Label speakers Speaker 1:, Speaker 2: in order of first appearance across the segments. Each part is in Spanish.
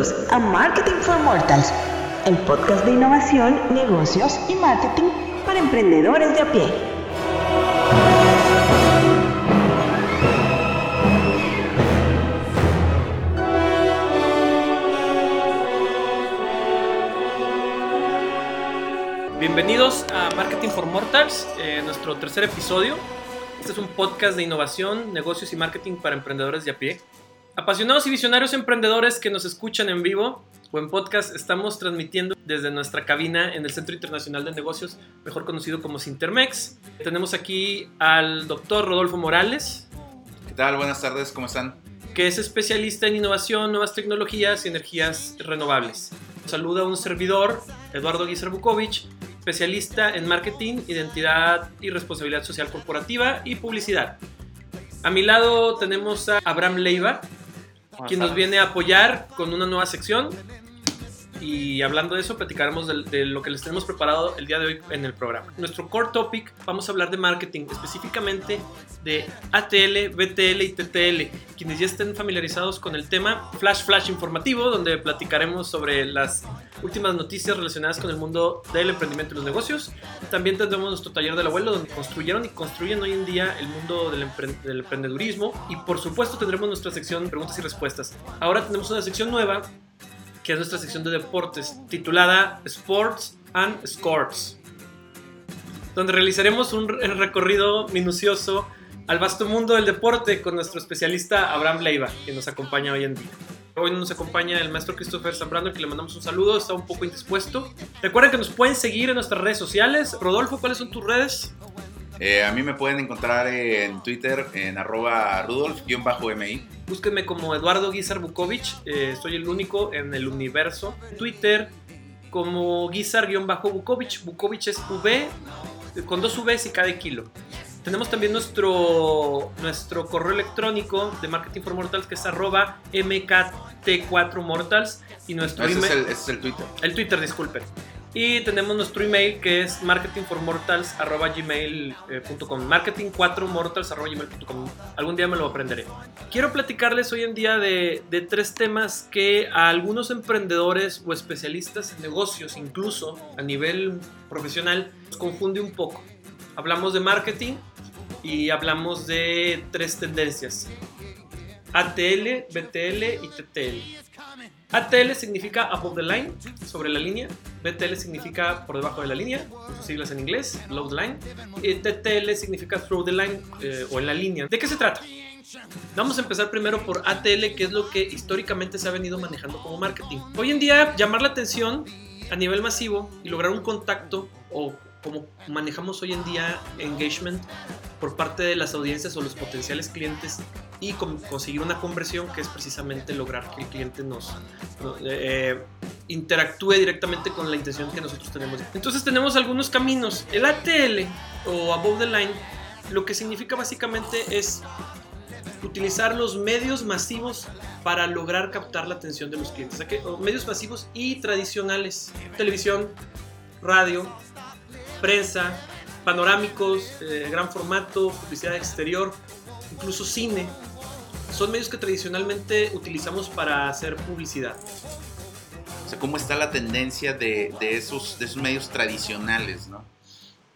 Speaker 1: Bienvenidos a Marketing for Mortals, el podcast de innovación, negocios y marketing para emprendedores de a pie.
Speaker 2: Bienvenidos a Marketing for Mortals, eh, nuestro tercer episodio. Este es un podcast de innovación, negocios y marketing para emprendedores de a pie. Apasionados y visionarios emprendedores que nos escuchan en vivo o en podcast, estamos transmitiendo desde nuestra cabina en el Centro Internacional de Negocios, mejor conocido como Sintermex. Tenemos aquí al doctor Rodolfo Morales.
Speaker 3: ¿Qué tal? Buenas tardes, ¿cómo están?
Speaker 2: Que es especialista en innovación, nuevas tecnologías y energías renovables. Saluda a un servidor, Eduardo Guizar Bukovic, especialista en marketing, identidad y responsabilidad social corporativa y publicidad. A mi lado tenemos a Abraham Leiva, quien nos viene a apoyar con una nueva sección. Y hablando de eso, platicaremos de, de, lo que les tenemos preparado el día de hoy en el programa. Nuestro core topic, vamos a hablar de marketing, específicamente de ATL, BTL y TTL. Quienes ya estén familiarizados con el tema, flash flash informativo, donde platicaremos sobre las últimas noticias relacionadas con el mundo del emprendimiento y los negocios. También tendremos nuestro taller del abuelo, donde construyeron y construyen hoy en día el mundo del, empre del emprendedurismo. Y por supuesto tendremos nuestra sección preguntas y respuestas. Ahora tenemos una sección nueva que es nuestra sección de deportes, titulada Sports and Scores, donde realizaremos un recorrido minucioso al vasto mundo del deporte con nuestro especialista Abraham Leiva, que nos acompaña hoy en día. Hoy nos acompaña el maestro Christopher Zambrano, que le mandamos un saludo, está un poco indispuesto. Recuerden que nos pueden seguir en nuestras redes sociales. Rodolfo, ¿cuáles son tus redes?
Speaker 3: Eh, a mí me pueden encontrar en Twitter en arroba rudolf-mi.
Speaker 2: Búsquenme como Eduardo Guizar Bukovic, eh, soy el único en el universo. Twitter como Guizar-Bukovic, Bukovic es V, con dos Vs y cada kilo. Tenemos también nuestro, nuestro correo electrónico de Marketing for Mortals que es arroba mkt4mortals y nuestro
Speaker 3: ese,
Speaker 2: email,
Speaker 3: es el, ese es el Twitter.
Speaker 2: El Twitter, disculpen. Y tenemos nuestro email que es marketingformortals.gmail.com marketing4mortals.gmail.com Algún día me lo aprenderé. Quiero platicarles hoy en día de, de, tres temas que a algunos emprendedores o especialistas en negocios, incluso a nivel profesional, nos confunde un poco. Hablamos de marketing y hablamos de tres tendencias. ATL, BTL y TTL. ATL significa above the line, sobre la línea. BTL significa por debajo de la línea, sus siglas en inglés, below the line. Y TTL significa through the line eh, o en la línea. ¿De qué se trata? Vamos a empezar primero por ATL, que es lo que históricamente se ha venido manejando como marketing. Hoy en día, llamar la atención a nivel masivo y lograr un contacto o como manejamos hoy en día engagement por parte de las audiencias o los potenciales clientes y conseguir una conversión que es precisamente lograr que el cliente nos eh, interactúe directamente con la intención que nosotros tenemos. Entonces tenemos algunos caminos. El ATL o Above the Line lo que significa básicamente es utilizar los medios masivos para lograr captar la atención de los clientes. Medios masivos y tradicionales, televisión, radio, prensa, panorámicos, eh, gran formato, publicidad exterior, incluso cine. Son medios que tradicionalmente utilizamos para hacer publicidad.
Speaker 3: O sea, ¿cómo está la tendencia de, de esos, de esos medios tradicionales, no?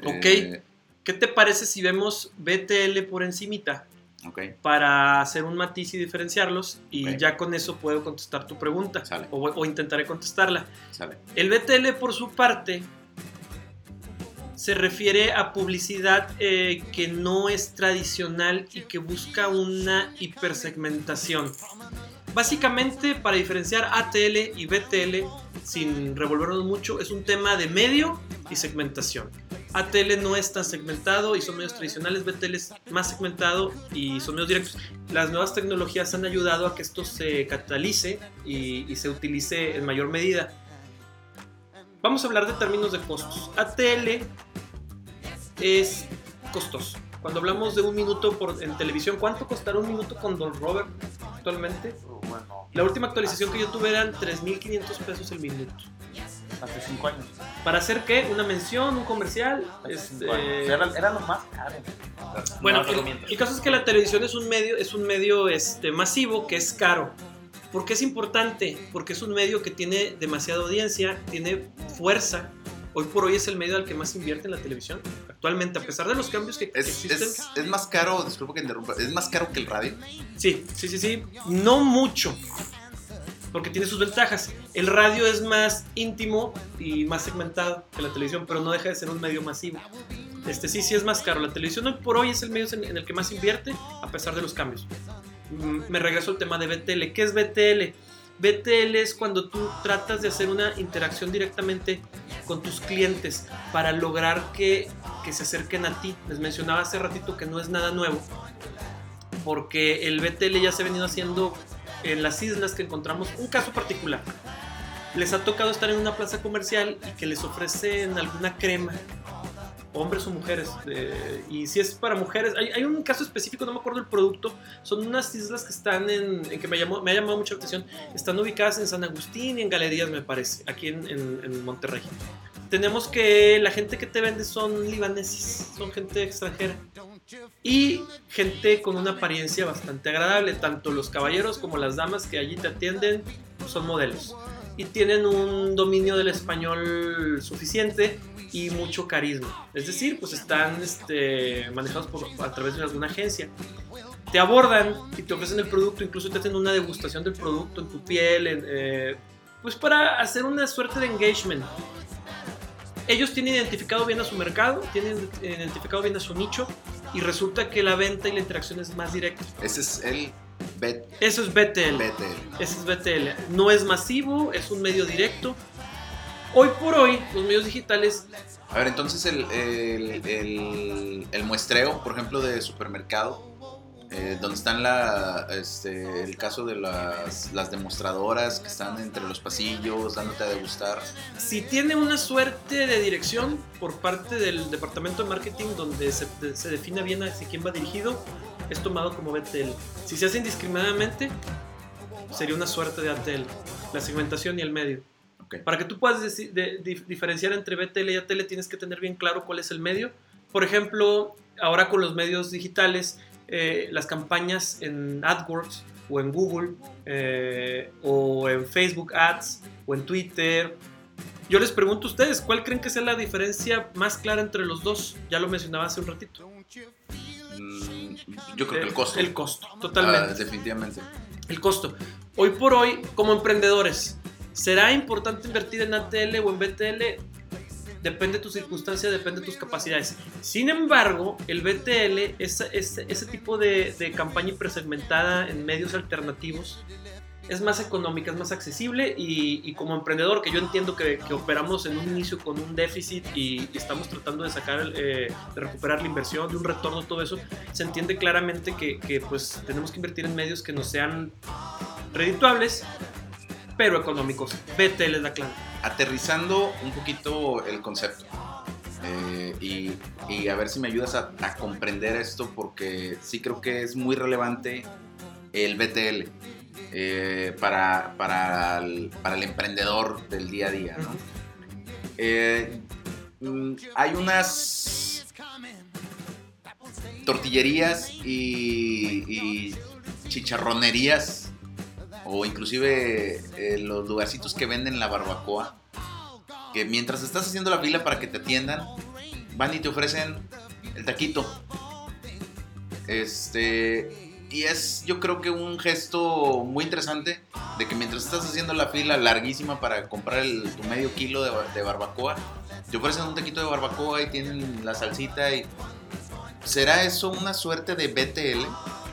Speaker 2: Ok. Eh... ¿Qué te parece si vemos BTL por encimita?
Speaker 3: Okay.
Speaker 2: Para hacer un matiz y diferenciarlos y okay. ya con eso puedo contestar tu pregunta o, o, intentaré contestarla.
Speaker 3: Sale.
Speaker 2: El BTL por su parte se refiere a publicidad eh, que no es tradicional y que busca una hipersegmentación. Básicamente, para diferenciar ATL y BTL, sin revolvernos mucho, es un tema de medio y segmentación. ATL no es tan segmentado y son medios tradicionales, BTL es más segmentado y son medios directos. Las nuevas tecnologías han ayudado a que esto se catalice y, y se utilice en mayor medida. Vamos a hablar de términos de costos. ATL es costoso. Cuando hablamos de un minuto por, en televisión, ¿cuánto costará un minuto con Don Robert actualmente?
Speaker 4: Bueno,
Speaker 2: La última actualización que yo tuve eran 3.500 pesos el minuto.
Speaker 4: hace 5 años.
Speaker 2: ¿Para hacer qué? ¿Una mención? ¿Un comercial?
Speaker 4: Hace
Speaker 2: Este,
Speaker 4: cinco años. Era, era lo más caro.
Speaker 2: Bueno,
Speaker 4: No
Speaker 2: el, el caso es que la televisión es un medio, es un medio este, masivo que es caro. ¿Por qué es importante? Porque es un medio que tiene demasiada audiencia, tiene fuerza. Hoy por hoy es el medio al que más invierte en la televisión. Actualmente, a pesar de los cambios que,
Speaker 3: Es,
Speaker 2: existen.
Speaker 3: es, es más caro, disculpa que interrumpa, es más caro que el radio.
Speaker 2: Sí, sí, sí, sí. No mucho. Porque tiene sus ventajas. El radio es más íntimo y más segmentado que la televisión, pero no deja de ser un medio masivo. Este sí, sí es más caro. La televisión hoy por hoy es el medio en el que más invierte, a pesar de los cambios. Me regreso al tema de BTL. ¿Qué es BTL? BTL es cuando tú tratas de hacer una interacción directamente con tus clientes para lograr que, que se acerquen a ti. Les mencionaba hace ratito que no es nada nuevo porque el BTL ya se ha venido haciendo en las islas que encontramos un caso particular. Les ha tocado estar en una plaza comercial y que les ofrecen alguna crema, hombres o mujeres. eh, y si es para mujeres, hay, hay un caso específico, no me acuerdo el producto, son unas islas que están en, en que me, llamó, me ha llamado mucha atención, están ubicadas en San Agustín y en Galerías, me parece, aquí en, en- en Monterrey. Tenemos que la gente que te vende son libaneses, son gente extranjera y gente con una apariencia bastante agradable. Tanto los caballeros como las damas que allí te atienden son modelos y tienen un dominio del español suficiente y mucho carisma. Es decir, pues están este, manejados por, a través de alguna agencia. Te abordan y te ofrecen el producto, incluso te hacen una degustación del producto en tu piel, en, eh, pues para hacer una suerte de engagement. Ellos tienen identificado bien a su mercado, tienen identificado bien a su nicho y resulta que la venta y la interacción es más directa.
Speaker 3: Ese es el Bet-
Speaker 2: Eso es BTL.
Speaker 3: BTL.
Speaker 2: Ese es BTL. No es masivo, es un medio directo. Hoy por hoy, los medios digitales,
Speaker 3: A ver, entonces el, el, el- el muestreo, por ejemplo, de supermercado, eh, donde están la, este, el caso de las, las demostradoras que están entre los pasillos, dándote a degustar.
Speaker 2: si tiene una suerte de dirección por parte del departamento de marketing donde se, se define bien hacia quién va dirigido, es tomado como BTL. Si se hace indiscriminadamente, sería una suerte de ATL, la segmentación y el medio.
Speaker 3: Ok.
Speaker 2: Para que tú puedas de- dif- diferenciar entre BTL y ATL tienes que tener bien claro cuál es el medio. Por ejemplo, ahora con los medios digitales, eh, las campañas en AdWords o en Google eh, o en Facebook Ads o en Twitter. Yo les pregunto a ustedes, ¿cuál creen que sea la diferencia más clara entre los dos? Ya lo mencionaba hace un ratito.
Speaker 3: Mm, yo creo que el costo.
Speaker 2: El costo, totalmente.
Speaker 3: Ah, definitivamente.
Speaker 2: El costo. Hoy por hoy, como emprendedores, ¿será importante invertir en ATL o en BTL? Depende de tu circunstancia, depende de tus capacidades. Sin embargo, el BTL, ese, ese, ese tipo de, de campaña hipersegmentada en medios alternativos, es más económica, es más accesible y, y como emprendedor, que yo entiendo que, que operamos en un inicio con un déficit y, y estamos tratando de sacar, eh, de recuperar la inversión, de un retorno, todo eso, se entiende claramente que, que, pues tenemos que invertir en medios que nos sean redituables, pero económicos. BTL es la clave.
Speaker 3: Aterrizando un poquito el concepto. eh, y, y a ver si me ayudas a, a comprender esto porque sí creo que es muy relevante el BTL eh, para, para, el, para el emprendedor del día a día. ¿no? Eh, mm, hay unas tortillerías y, y chicharronerías o inclusive los lugarcitos que venden la barbacoa que mientras estás haciendo la fila para que te atiendan van y te ofrecen el taquito este y es yo creo que un gesto muy interesante de que mientras estás haciendo la fila larguísima para comprar el, tu medio kilo de, de barbacoa te ofrecen un taquito de barbacoa y tienen la salsita y ¿será eso una suerte de BTL?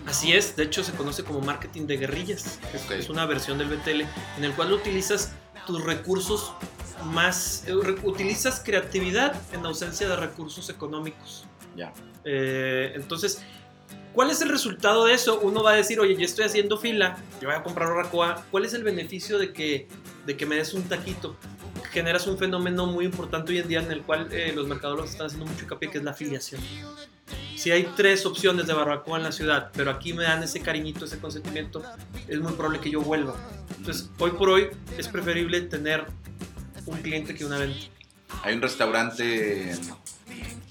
Speaker 2: Así es, de hecho se conoce como marketing de guerrillas. Es,
Speaker 3: Ok.
Speaker 2: es una versión del BTL en el cual utilizas tus recursos más, eh, utilizas creatividad en ausencia de recursos económicos.
Speaker 3: Ya.
Speaker 2: Eh, entonces, ¿cuál es el resultado de eso? Uno va a decir, oye, ya estoy haciendo fila, yo voy a comprar barbacoa. ¿Cuál es el beneficio de que, de que me des un taquito? Generas un fenómeno muy importante hoy en día en el cual eh, los mercadólogos están haciendo mucho hincapié, que es la afiliación. Si hay tres opciones de barbacoa en la ciudad, pero aquí me dan ese cariñito, ese consentimiento, es muy probable que yo vuelva. Entonces, hoy por hoy es preferible tener un cliente que una venta.
Speaker 3: Hay un restaurante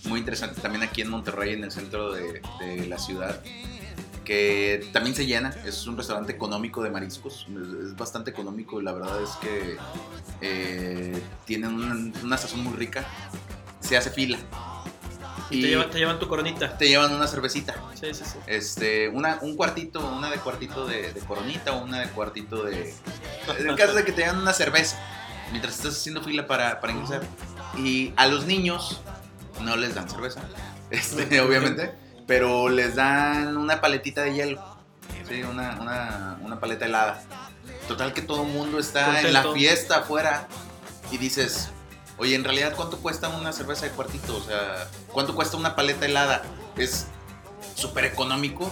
Speaker 3: muy interesante también aquí en Monterrey, en el centro de, de la ciudad, que también se llena. Es un restaurante económico de mariscos. Es, bastante económico y la verdad es que eh, tienen una, una sazón muy rica. Se hace fila.
Speaker 2: Y te llevan, te llevan tu coronita.
Speaker 3: te llevan una cervecita.
Speaker 2: Sí, sí, sí.
Speaker 3: Este, una, un cuartito, una de cuartito de, de coronita o una de cuartito de. En caso de que te llevan una cerveza mientras estás haciendo fila para, para ingresar. Y a los niños no les dan cerveza, este, obviamente, pero les dan una paletita de hielo. Sí, una, una, una paleta helada. Total que todo el mundo está en la
Speaker 2: Contento.
Speaker 3: fiesta afuera y dices, oye, en realidad, ¿cuánto cuesta una cerveza de cuartito? O sea, ¿cuánto cuesta una paleta helada? Es súper económico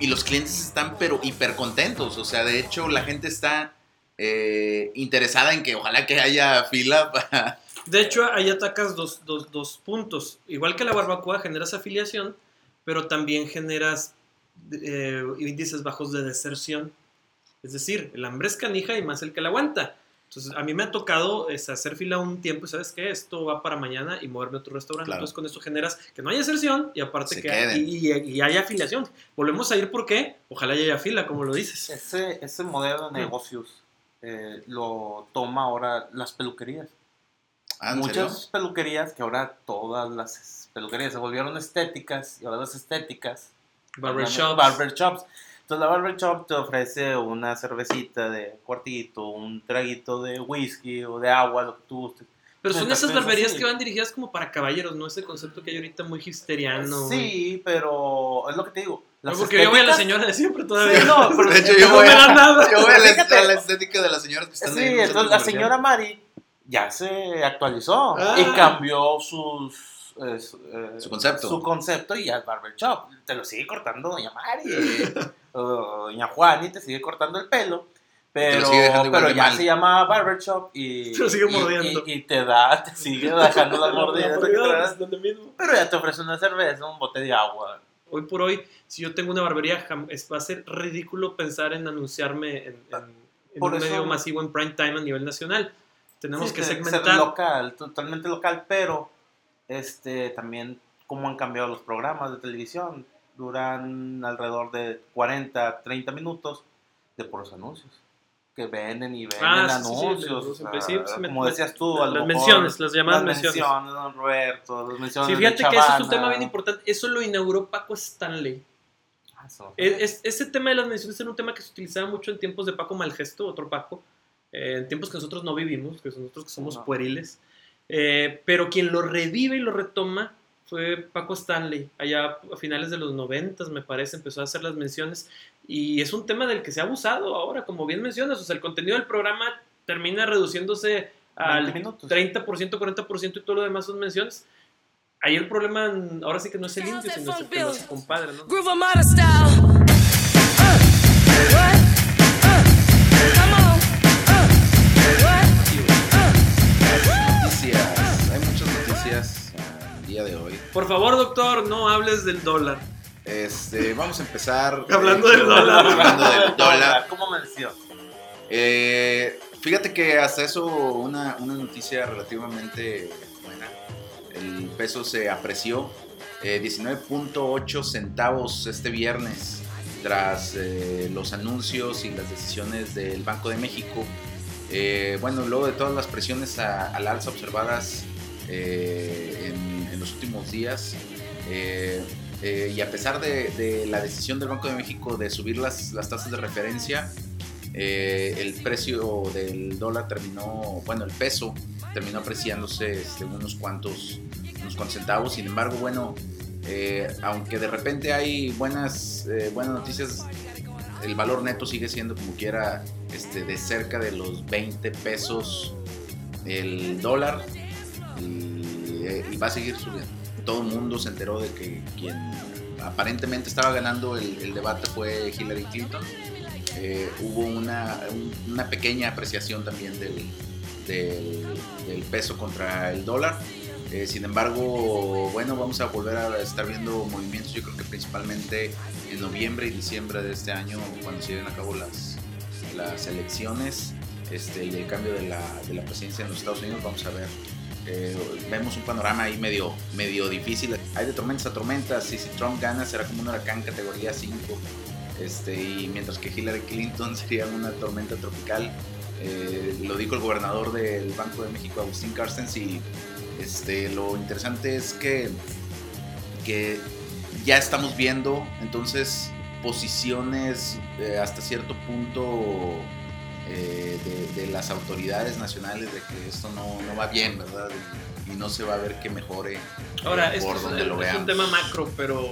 Speaker 3: y los clientes están pero hiper contentos. O sea, de hecho, la gente está eh, interesada en que ojalá que haya fila para...
Speaker 2: De hecho, ahí atacas dos, dos, dos puntos. Igual que la barbacoa, generas afiliación, pero también generas eh, índices bajos de deserción. Es decir, el hambre es canija y más el que la aguanta. Entonces, a mí me ha tocado es, hacer fila un tiempo y sabes qué, esto va para mañana y moverme a otro restaurante.
Speaker 3: Claro.
Speaker 2: Entonces, con eso generas que no haya deserción y aparte
Speaker 3: Se
Speaker 2: que
Speaker 3: queden.
Speaker 2: y, y- y haya afiliación. Volvemos a ir porque ojalá ya haya fila, como lo dices.
Speaker 4: Ese, ese modelo de negocios eh, lo toma ahora las peluquerías.
Speaker 3: Ah, ¿en
Speaker 4: Muchas
Speaker 3: serio?
Speaker 4: peluquerías que ahora todas las peluquerías se volvieron estéticas y ahora las estéticas
Speaker 2: Barbershops.
Speaker 4: Barbershops. Entonces la barbershop te ofrece una cervecita de cuartito, un traguito de whisky o de agua, lo que tú gustes.
Speaker 2: Pero son esas barberías
Speaker 4: así.
Speaker 2: que van dirigidas como para caballeros, ¿no? Ese concepto que hay ahorita muy histeriano.
Speaker 4: Sí, pero es lo que te digo.
Speaker 2: No, porque yo voy a la
Speaker 4: estéticas-
Speaker 2: señora de siempre todavía.
Speaker 4: Sí, no, pero
Speaker 3: De hecho, yo
Speaker 2: no
Speaker 3: voy
Speaker 2: me
Speaker 3: a,
Speaker 2: da nada.
Speaker 3: yo voy a la, a la estética de las señoras que están
Speaker 4: Sí,
Speaker 3: ahí
Speaker 4: entonces la señora Mari ya se actualizó
Speaker 2: Ah.
Speaker 4: y cambió sus, eh, su,
Speaker 3: Su concepto.
Speaker 4: Su concepto y ya es barbershop. Te lo sigue cortando Doña Mari. o Doña Juan y te sigue cortando el pelo.
Speaker 3: Te lo
Speaker 4: Pero,
Speaker 3: sigue dejando igual
Speaker 4: pero ya
Speaker 3: mal.
Speaker 4: se llama barbershop y,
Speaker 2: Te lo sigue
Speaker 4: y-
Speaker 2: mordiendo.
Speaker 4: y, y te da, te sigue dejando las
Speaker 2: La- la
Speaker 4: mordidas. Pero ya te ofrece una cerveza, un bote de agua.
Speaker 2: Hoy por hoy, si yo tengo una barbería, va a ser ridículo pensar en anunciarme en, en- en
Speaker 4: Por
Speaker 2: un
Speaker 4: eso-
Speaker 2: medio masivo en prime time a nivel nacional. Tenemos
Speaker 4: Sí,
Speaker 2: que
Speaker 4: ser- ser
Speaker 2: segmentar.
Speaker 4: local, totalmente local, pero este también cómo han cambiado los programas de televisión. Duran alrededor de 40, 30 minutos de puros anuncios. Que venden y venden
Speaker 2: Ah, sí, sí, sí,
Speaker 4: anuncios.
Speaker 2: sí, sí, me-
Speaker 4: como decías tú, a
Speaker 2: las
Speaker 4: mejor
Speaker 2: menciones, las llamadas
Speaker 4: las
Speaker 2: menciones.
Speaker 4: menciones, don Roberto, las menciones
Speaker 2: Sí,
Speaker 4: de
Speaker 2: fíjate que ese es un tema bien importante. Eso lo inauguró Paco Stanley.
Speaker 4: Ah.
Speaker 2: Es- es- ese tema de las menciones era un tema que se utilizaba mucho en tiempos de Paco Malgesto, otro Paco, eh, en tiempos que nosotros no vivimos, que nosotros que somos
Speaker 4: No.
Speaker 2: pueriles. Eh, pero quien lo revive y lo retoma fue Paco Stanley, allá a finales de los noventas, me parece, empezó a hacer las menciones. Y es un tema del que se ha abusado ahora, como bien mencionas. O sea, el contenido del programa termina reduciéndose al
Speaker 4: 20 minutos.
Speaker 2: 30%, 40% y todo lo demás son menciones. Ahí el problema ahora sí que no es el indio, sino es el que compadre, ¿no?
Speaker 3: Día de hoy.
Speaker 2: Por favor, doctor, no hables del dólar.
Speaker 3: Este, vamos a empezar.
Speaker 2: Hablando
Speaker 3: de
Speaker 2: del dólar.
Speaker 3: Hablando del dólar.
Speaker 4: ¿Cómo mención?
Speaker 3: Eh, fíjate que hasta eso una, una noticia relativamente buena. El peso se apreció eh, 19.8 centavos este viernes tras eh, los anuncios y las decisiones del Banco de México. Eh, bueno, luego de todas las presiones al alza observadas eh, en, en los últimos días, eh, eh, y a pesar de, de la decisión del Banco de México de subir las, las tasas de referencia, eh, el precio del dólar terminó, bueno, el peso terminó apreciándose este, unos cuantos, unos cuantos centavos. Sin embargo, bueno, eh, aunque de repente hay buenas, eh, buenas noticias, el valor neto sigue siendo como quiera este, de cerca de los 20 pesos el dólar y, eh, y va a seguir subiendo. Todo el mundo se enteró de que quien aparentemente estaba ganando el, debate fue Hillary Clinton. Eh, hubo una, un- una pequeña apreciación también del, del, peso contra el dólar. Eh, sin embargo, bueno, vamos a volver a estar viendo movimientos, yo creo que principalmente en noviembre y diciembre de este año, cuando se lleven a cabo las, las elecciones este, el cambio de la, de la presidencia en los Estados Unidos, vamos a ver Eh, vemos un panorama ahí medio, medio difícil. Hay de tormentas a tormentas y si Trump gana será como un huracán categoría 5. Este, y mientras que Hillary Clinton sería una tormenta tropical. Eh, lo dijo el gobernador del Banco de México, Agustín Carstens, y este, lo interesante es que, que ya estamos viendo entonces posiciones eh, hasta cierto punto eh, de, de las autoridades nacionales de que esto no, no va bien, ¿verdad? Y, y no se va a ver que mejore
Speaker 2: Ahora,
Speaker 3: eh,
Speaker 2: esto
Speaker 3: por
Speaker 2: es,
Speaker 3: donde
Speaker 2: un-
Speaker 3: lo
Speaker 2: es
Speaker 3: veamos.
Speaker 2: un tema macro, pero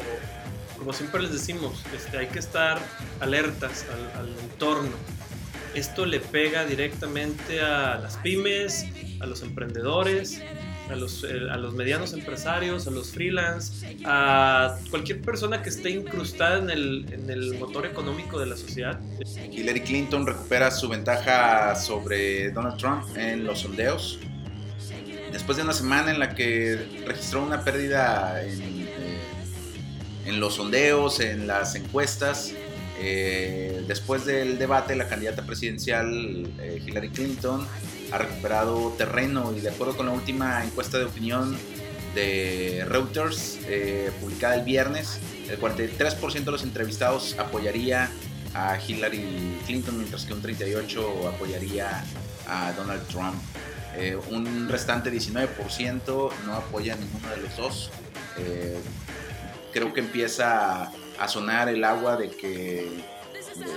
Speaker 2: como siempre les decimos, este, hay que estar alertas al, al entorno. Esto le pega directamente a las pymes, a los emprendedores, a los, eh, a los medianos empresarios, a los freelance, a cualquier persona que esté incrustada en el, en el motor económico de la sociedad.
Speaker 3: Hillary Clinton recupera su ventaja sobre Donald Trump en los sondeos. Después de una semana en la que registró una pérdida en, eh, en los sondeos, en las encuestas, eh, después del debate, la candidata presidencial eh, Hillary Clinton ha recuperado terreno y de acuerdo con la última encuesta de opinión de Reuters, eh, publicada el viernes, el 43% de los entrevistados apoyaría a Hillary Clinton, mientras que un 38% apoyaría a Donald Trump. Eh, un restante 19% no apoya a ninguno de los dos. Eh, creo que empieza a sonar el agua de que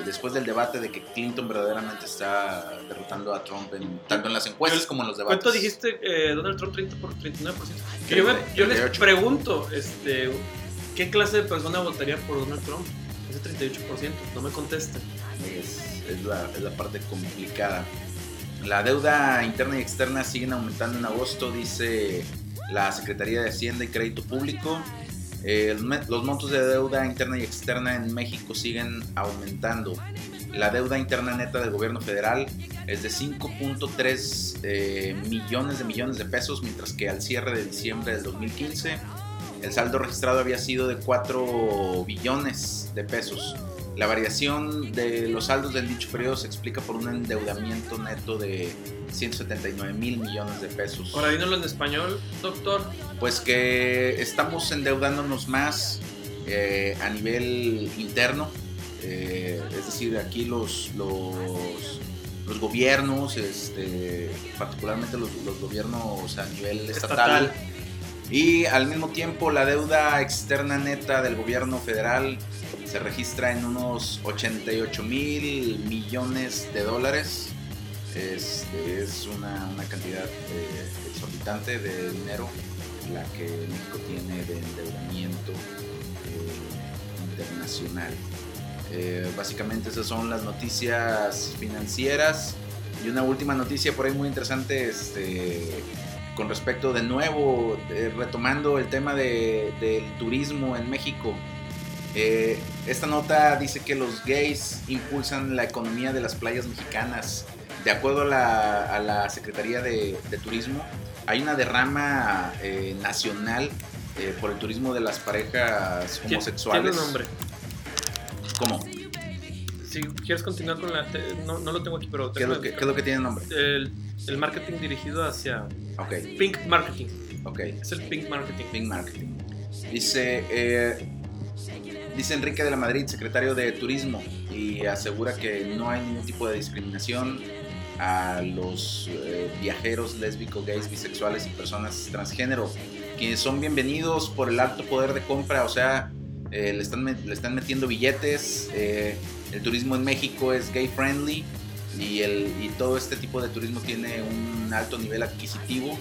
Speaker 3: después del debate de que Clinton verdaderamente está derrotando a Trump en- tanto en las encuestas como en los debates.
Speaker 2: ¿Cuánto dijiste eh, Donald Trump 30 por 39%? Que yo, me- yo les
Speaker 3: 38.
Speaker 2: pregunto, este, ¿qué clase de persona votaría por Donald Trump? Ese 38%, no me contesten.
Speaker 3: es, es la, es la parte complicada. La deuda interna y externa siguen aumentando en agosto, dice la Secretaría de Hacienda y Crédito Público. Eh, los montos de deuda interna y externa en México siguen aumentando. La deuda interna neta del gobierno federal es de 5.3 eh, millones de millones de pesos, mientras que al cierre de diciembre del 2015 el saldo registrado había sido de 4 billones de pesos. La variación de los saldos del dicho periodo se explica por un endeudamiento neto de 179 mil millones de pesos.
Speaker 2: Ahora, dínoslo en español, doctor.
Speaker 3: Pues que estamos endeudándonos más eh, a nivel interno, eh, es decir, aquí los, los, los gobiernos, este, particularmente los, los gobiernos a nivel estatal,
Speaker 2: Estatal.
Speaker 3: y al mismo tiempo la deuda externa neta del gobierno federal se registra en unos 88 mil millones de dólares. Este, es una, una cantidad eh, exorbitante de dinero la que México tiene de endeudamiento eh, internacional. Eh, básicamente esas son las noticias financieras. Y una última noticia por ahí muy interesante este, con respecto de nuevo, retomando el tema de- del turismo en México. Esta nota dice que los gays impulsan la economía de las playas mexicanas. De acuerdo a la, a la Secretaría de, de Turismo, hay una derrama eh, nacional eh, por el turismo de las parejas homosexuales.
Speaker 2: Tiene un nombre.
Speaker 3: ¿Cómo?
Speaker 2: Si quieres continuar con la... te- no, no lo tengo aquí, pero...
Speaker 3: ¿Qué es, lo que, qué es lo que tiene nombre?
Speaker 2: El, el marketing dirigido hacia... Pink Marketing.
Speaker 3: ok.
Speaker 2: Es el Pink Marketing.
Speaker 3: Pink Marketing. Dice, eh, dice Enrique de la Madrid, secretario de Turismo, y asegura que no hay ningún tipo de discriminación a los eh, viajeros lésbicos, gays, bisexuales y personas transgénero, quienes son bienvenidos por el alto poder de compra, o sea, eh, le, están, le están metiendo billetes, eh, el turismo en México es gay friendly y, el, y todo este tipo de turismo tiene un alto nivel adquisitivo.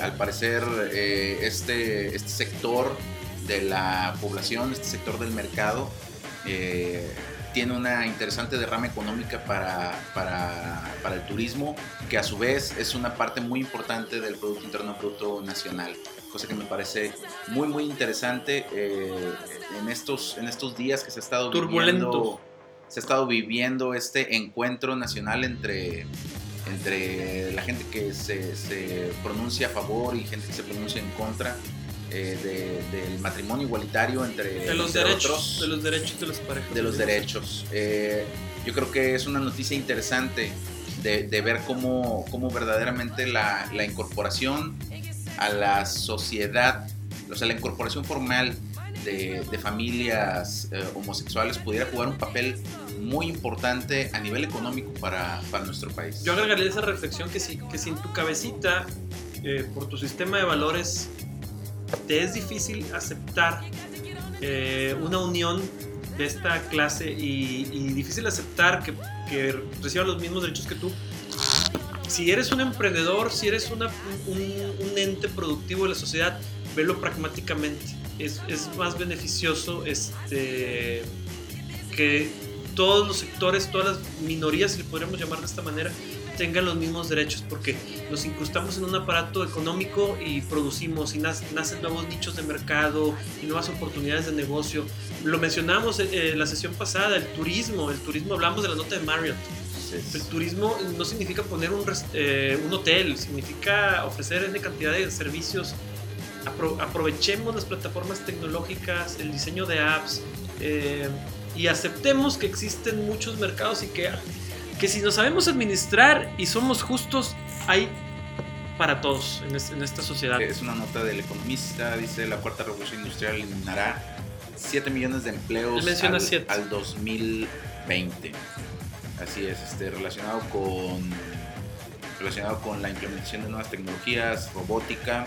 Speaker 3: Al parecer este, este sector de la población, este sector del mercado, eh, tiene una interesante derrama económica para, para, para el turismo, que a su vez es una parte muy importante del Producto Interno Bruto Nacional, cosa que me parece muy, muy interesante eh, en, estos, en estos días que se ha estado
Speaker 2: Turbulento.
Speaker 3: viviendo, se ha estado viviendo este encuentro nacional entre, entre la gente que se, se pronuncia a favor y gente que se pronuncia en contra eh, de- del matrimonio igualitario entre,
Speaker 2: De los
Speaker 3: entre
Speaker 2: derechos.
Speaker 3: otros
Speaker 2: De los derechos de las parejas.
Speaker 3: de los derechos. Eh, yo creo que es una noticia interesante de, de ver cómo, cómo verdaderamente la, la incorporación a la sociedad, o sea, la incorporación formal de, de familias eh, homosexuales pudiera jugar un papel muy importante a nivel económico para, para nuestro país.
Speaker 2: Yo agregaría esa reflexión que si, que si en tu cabecita, eh, por tu sistema de valores, te es difícil aceptar eh, una unión de esta clase y, difícil aceptar que, que reciban los mismos derechos que tú, si eres un emprendedor, si eres una- un, ente productivo de la sociedad, velo pragmáticamente. Es, es más beneficioso este, que todos los sectores, todas las minorías, si le podríamos llamar de esta manera, tengan los mismos derechos, porque nos incrustamos en un aparato económico y producimos, y nac- nacen nuevos nichos de mercado y nuevas oportunidades de negocio. Lo mencionamos en la sesión pasada, el turismo, el turismo, hablamos de la nota de Marriott. El turismo no significa poner un, eh, un hotel, significa ofrecer N cantidad de servicios. Apro- aprovechemos las plataformas tecnológicas, el diseño de apps eh, y aceptemos que existen muchos mercados y que, que si nos sabemos administrar y somos justos, hay para todos en, es- en esta sociedad.
Speaker 3: Es una nota del economista, dice la cuarta revolución industrial eliminará 7 millones de empleos
Speaker 2: menciona
Speaker 3: al,
Speaker 2: siete.
Speaker 3: al 2020. Así es, este, relacionado con relacionado con la implementación de nuevas tecnologías, robótica,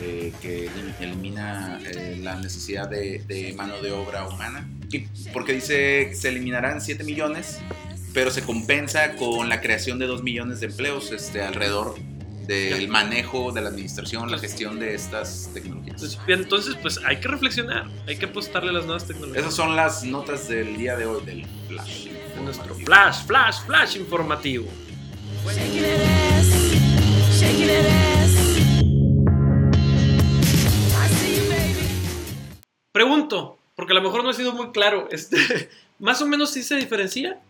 Speaker 3: eh, que elim- elimina eh, la necesidad de, de mano de obra humana. Y porque dice que se eliminarán 7 millones, pero se compensa con la creación de 2 millones de empleos este, alrededor del manejo, de la administración, la gestión de estas tecnologías.
Speaker 2: Entonces, pues hay que reflexionar, hay que apostarle a las nuevas tecnologías.
Speaker 3: Esas son las notas del día de hoy del Flash.
Speaker 2: de nuestro flash, flash, flash informativo. Pregunto, porque a lo mejor no ha sido muy claro, este, más o menos sí se diferencia.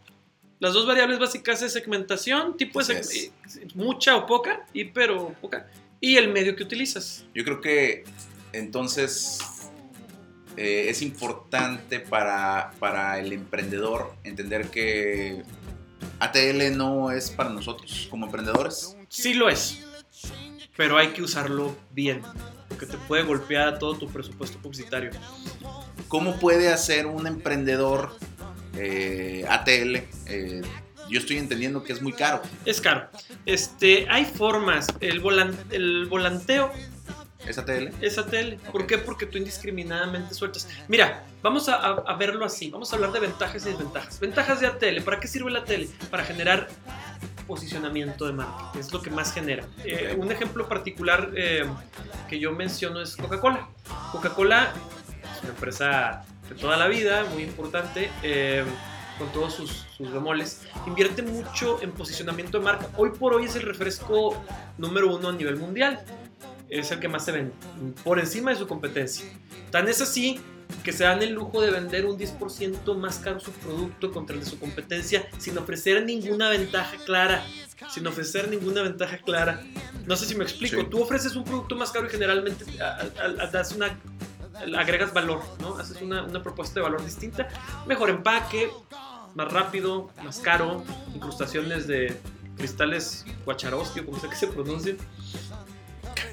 Speaker 2: Las dos variables básicas es segmentación, tipo de seg- mucha o poca, hiper o poca, y el medio que utilizas.
Speaker 3: Yo creo que entonces eh, es importante para, para el emprendedor entender que ATL no es para nosotros como emprendedores.
Speaker 2: Sí lo es, pero hay que usarlo bien, porque te puede golpear a todo tu presupuesto publicitario.
Speaker 3: ¿Cómo puede hacer un emprendedor eh, ATL? Eh, yo estoy entendiendo que es muy caro.
Speaker 2: Es caro. Este, hay formas, el, volan- el volanteo
Speaker 3: ¿Es ATL?
Speaker 2: Es ATL. ¿Por qué? Porque tú indiscriminadamente sueltas. Mira, vamos a, verlo así. Vamos a hablar de ventajas y desventajas. Ventajas de ATL. ¿Para qué sirve la ATL? Para generar posicionamiento de marca. Es lo que más genera. Eh, un ejemplo particular eh, que yo menciono es Coca-Cola. Coca-Cola es una empresa de toda la vida, muy importante. eh, con todos sus, sus bemoles, invierte mucho en posicionamiento de marca. Hoy por hoy es el refresco número uno a nivel mundial es el que más se vende, por encima de su competencia. Tan es así que se dan el lujo de vender un 10% más caro su producto contra el de su competencia sin ofrecer ninguna ventaja clara. Sin ofrecer ninguna ventaja clara. No sé si me explico.
Speaker 3: Sí.
Speaker 2: Tú ofreces un producto más caro y generalmente das una, agregas valor, ¿no? Haces una, una propuesta de valor distinta. Mejor empaque, más rápido, más caro, incrustaciones de cristales Guacharovsky o como sea que se pronuncien.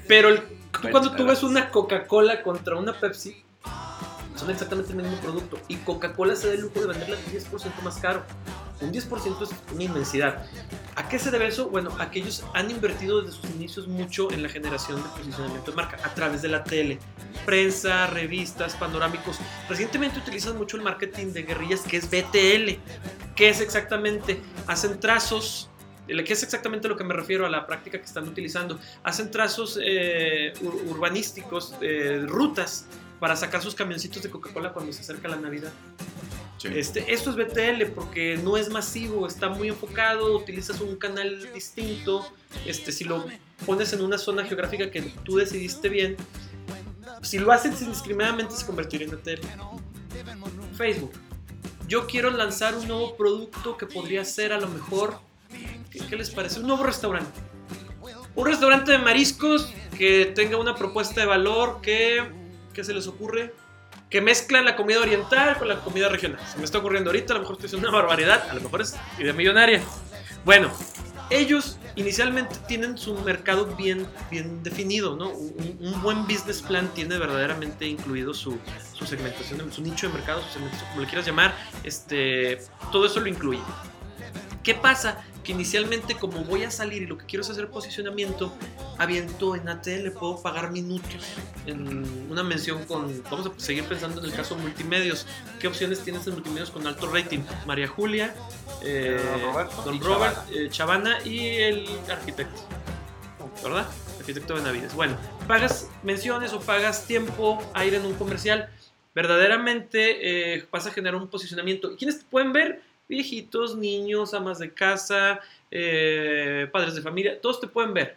Speaker 2: Pero el- tú cuando tú ves una Coca-Cola contra una Pepsi, son exactamente el mismo producto. Y Coca-Cola se da el lujo de venderla un 10% más caro. Un 10% es una inmensidad. ¿A qué se debe eso? Bueno, a que ellos han invertido desde sus inicios mucho en la generación de posicionamiento de marca a través de la tele, prensa, revistas, panorámicos. Recientemente utilizan mucho el marketing de guerrillas que es BTL. ¿Qué es exactamente? Hacen trazos. ¿Qué es exactamente lo que me refiero a la práctica que están utilizando? Hacen trazos eh, ur- urbanísticos, eh, rutas, para sacar sus camioncitos de Coca-Cola cuando se acerca la Navidad. Este, esto es BTL porque no es masivo, está muy enfocado, utilizas un canal distinto. Este, si lo pones en una zona geográfica que tú decidiste bien, si lo haces indiscriminadamente se convertiría en BTL. Facebook. Yo quiero lanzar un nuevo producto que podría ser a lo mejor, ¿qué, qué les parece? Un nuevo restaurante. Un restaurante de mariscos que tenga una propuesta de valor que, ¿qué se les ocurre? Que mezclan la comida oriental con la comida regional. Se me está ocurriendo ahorita, a lo mejor estoy haciendo una barbaridad, a lo mejor es idea millonaria. Bueno, ellos inicialmente tienen su mercado bien, bien definido, ¿no? Un, un buen business plan tiene verdaderamente incluido su, su segmentación, su nicho de mercado, su segmentación, como le quieras llamar, este, todo eso lo incluye. ¿Qué pasa? Que inicialmente como voy a salir y lo que quiero es hacer posicionamiento, aviento en ATL, puedo pagar minutos en una mención con, vamos a seguir pensando en el caso multimedios, ¿qué opciones tienes en multimedios con alto rating? María Julia, eh,
Speaker 4: Don Roberto
Speaker 2: Don Robert,
Speaker 4: Chavana.
Speaker 2: eh, Chavana y el arquitecto, ¿verdad? Arquitecto Benavides. Bueno, pagas menciones o pagas tiempo a ir en un comercial, verdaderamente eh, vas a generar un posicionamiento. ¿Y quiénes te pueden ver? Viejitos, niños, amas de casa, eh, padres de familia, todos te pueden ver.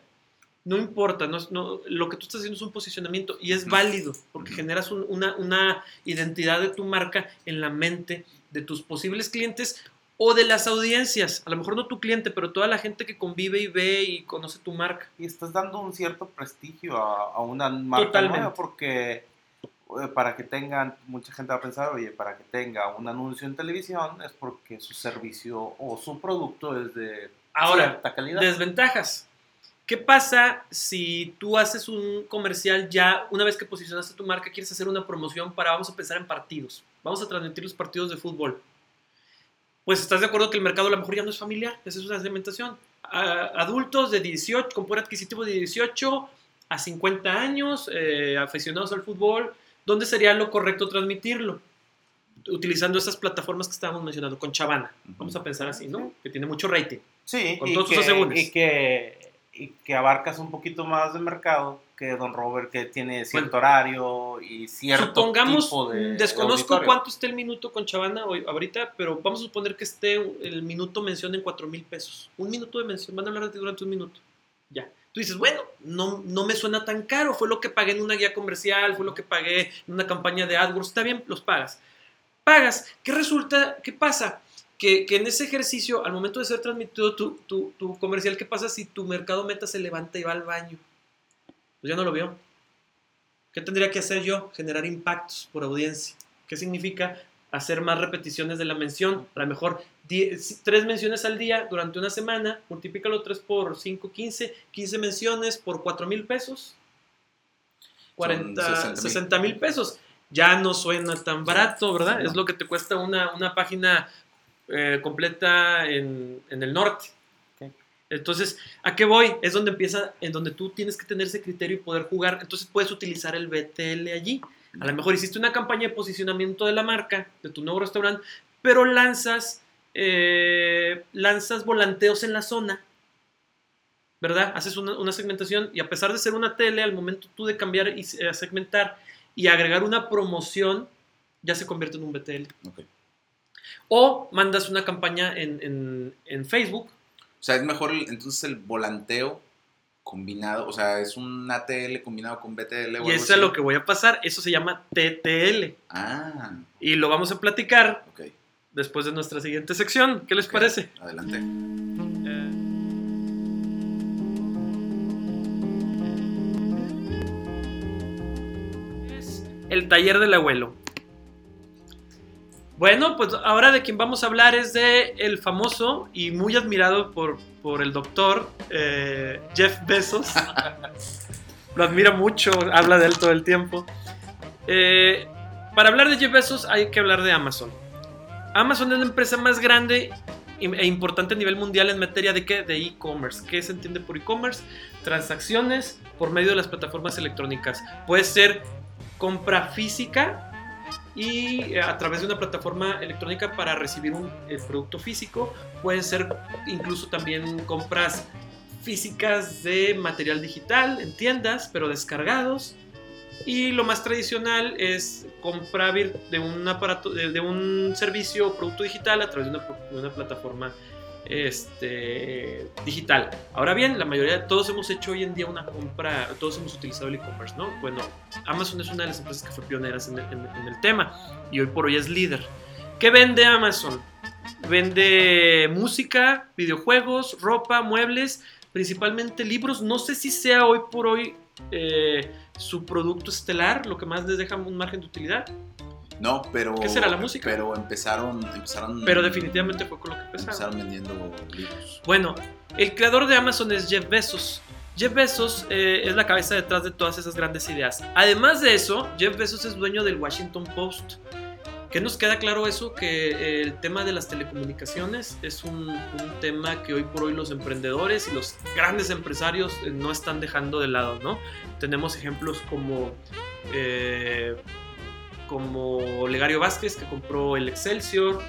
Speaker 2: No importa, no, no- lo que tú estás haciendo es un posicionamiento y es válido porque generas un- una, una identidad de tu marca en la mente de tus posibles clientes o de las audiencias. A lo mejor no tu cliente, pero toda la gente que convive y ve y conoce tu marca.
Speaker 4: Y estás dando un cierto prestigio a, a una marca
Speaker 2: Totalmente.
Speaker 4: nueva porque para que tengan, mucha gente va a pensar, oye, para que tenga un anuncio en televisión es porque su servicio o su producto es de
Speaker 2: Ahora,
Speaker 4: cierta calidad.
Speaker 2: Desventajas. ¿Qué pasa si tú haces un comercial ya, una vez que posicionaste tu marca, quieres hacer una promoción para, vamos a pensar en partidos, vamos a transmitir los partidos de fútbol? Pues estás de acuerdo que el mercado a lo mejor ya no es familiar, esa es una segmentación. A- adultos de 18, con poder adquisitivo de 18 a 50 años, eh, aficionados al fútbol, ¿dónde sería lo correcto transmitirlo? Utilizando esas plataformas que estábamos mencionando, con Chavana, vamos a pensar así, ¿no? Que tiene mucho rating.
Speaker 4: Sí,
Speaker 2: Con
Speaker 4: y
Speaker 2: todos sus
Speaker 4: que,
Speaker 2: asegúnes.
Speaker 4: y que y que abarcas un poquito más de mercado que Don Robert que tiene cierto horario y cierto
Speaker 2: Supongamos,
Speaker 4: tipo de
Speaker 2: desconozco
Speaker 4: auditorio.
Speaker 2: cuánto esté el minuto con Chavana hoy, ahorita, pero vamos a suponer que esté el minuto mención en 4 mil pesos. Un minuto de mención, van a hablar de ti durante un minuto. Ya. Tú dices, bueno, no, no me suena tan caro, fue lo que pagué en una guía comercial, fue lo que pagué en una campaña de AdWords, está bien, los pagas. Pagas, ¿qué resulta? ¿Qué pasa? Que, que en ese ejercicio, al momento de ser transmitido tu, tu, tu comercial, ¿qué pasa si tu mercado meta se levanta y va al baño? Pues ya no lo vio. ¿Qué tendría que hacer yo? Generar impactos por audiencia. ¿Qué significa? Hacer más repeticiones de la mención. A lo mejor 10 tres menciones al día durante una semana. Multiplícalo 3 por 5, 15. 15 menciones por 4 mil pesos. 40,
Speaker 3: 60,000.
Speaker 2: 60 mil pesos. Ya no suena tan barato, ¿verdad? Es lo que te cuesta una, una página eh, completa en, en el norte. Entonces, ¿a qué voy? Es donde empieza, en donde tú tienes que tener ese criterio y poder jugar. Entonces puedes utilizar el BTL allí. A lo mejor hiciste una campaña de posicionamiento de la marca, de tu nuevo restaurante, pero lanzas, eh, lanzas volanteos en la zona, ¿verdad? Haces una, una segmentación y a pesar de ser una tele, al momento tú de cambiar y eh, segmentar y agregar una promoción, ya se convierte en un BTL. O mandas una campaña en, en- en Facebook.
Speaker 3: O sea, es mejor el- entonces el volanteo combinado, o sea, es un ATL combinado con BTL. o
Speaker 2: Y eso es lo que voy a pasar. Eso se llama TTL.
Speaker 3: Ah,
Speaker 2: Y lo vamos a platicar
Speaker 3: ok.
Speaker 2: después de nuestra siguiente sección. ¿Qué les parece?
Speaker 3: Adelante.
Speaker 2: Es el taller del abuelo. Bueno, pues ahora de quien vamos a hablar es de el famoso y muy admirado por, por el doctor eh, Jeff Bezos. Lo admira mucho, habla de él todo el tiempo. Eh, para hablar de Jeff Bezos hay que hablar de Amazon. Amazon es la empresa más grande e importante a nivel mundial en materia de qué? De e-commerce. ¿Qué se entiende por e-commerce? Transacciones por medio de las plataformas electrónicas. Puede ser compra física y eh, a través de una plataforma electrónica para recibir un el producto físico. Pueden ser incluso también compras físicas de material digital en tiendas, pero descargados. Y lo más tradicional es compra vir- de un aparato, de un servicio o producto digital a través de una, de una plataforma este, digital. Ahora bien, la mayoría, todos hemos hecho hoy en día una compra, todos hemos utilizado el e-commerce, ¿no? Bueno, Amazon es una de las empresas que fue pioneras en el, en- en el tema y hoy por hoy es líder. ¿Qué vende Amazon? Vende música, videojuegos, ropa, muebles, principalmente libros. No sé si sea hoy por hoy eh, su producto estelar, lo que más les deja un margen de utilidad.
Speaker 3: No, pero.
Speaker 2: ¿Qué será, la música?
Speaker 3: Pero empezaron. empezaron
Speaker 2: Pero definitivamente fue con lo que empezaron.
Speaker 3: Empezaron vendiendo libros.
Speaker 2: Bueno, el creador de Amazon es Jeff Bezos. Jeff Bezos eh, es la cabeza detrás de todas esas grandes ideas. Además de eso, Jeff Bezos es dueño del Washington Post. ¿Qué nos queda claro eso? Que eh, el tema de las telecomunicaciones es un, un tema que hoy por hoy los emprendedores y los grandes empresarios eh, no están dejando de lado, ¿no? Tenemos ejemplos como, eh, como Legario Vázquez que compró el Excelsior,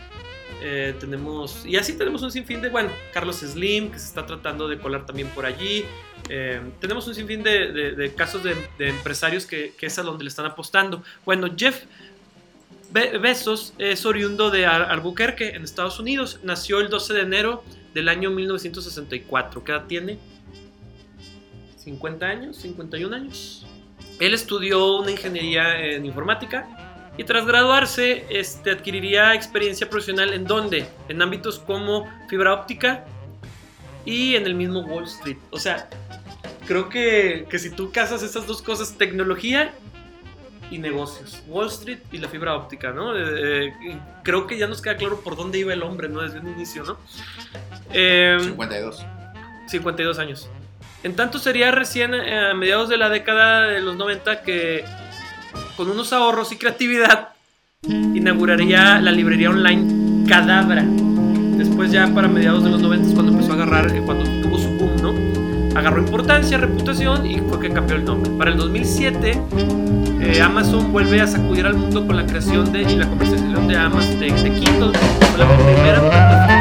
Speaker 2: eh, tenemos, y así tenemos un sinfín de, bueno, Carlos Slim, que se está tratando de colar también por allí. Eh, tenemos un sinfín de, casos de, empresarios que, es a donde le están apostando. Bueno, Jeff Be- Bezos es oriundo de Albuquerque, en Estados Unidos. Nació el 12 de enero del año 1964. ¿Qué edad tiene? ¿50 años? ¿51 años? Él estudió una ingeniería en informática y tras graduarse este, adquiriría experiencia profesional en donde? En ámbitos como fibra óptica y en el mismo Wall Street. O sea, creo que, que si tú casas esas dos cosas, tecnología y negocios, Wall Street y la fibra óptica, ¿no? Eh, eh, creo que ya nos queda claro por dónde iba el hombre, ¿no? Desde un inicio, ¿no? Eh,
Speaker 3: 52.
Speaker 2: 52 años. En tanto sería recién eh, a mediados de la década de los 90 que con unos ahorros y creatividad inauguraría la librería online Cadabra. Después ya para mediados de los 90 es cuando empezó a agarrar, eh, cuando tuvo su boom, ¿no? Agarró importancia, reputación y fue que cambió el nombre. Para el 2007 eh, Amazon vuelve a sacudir al mundo con la creación de, y la comercialización de Amazon de, de Kindle, la primera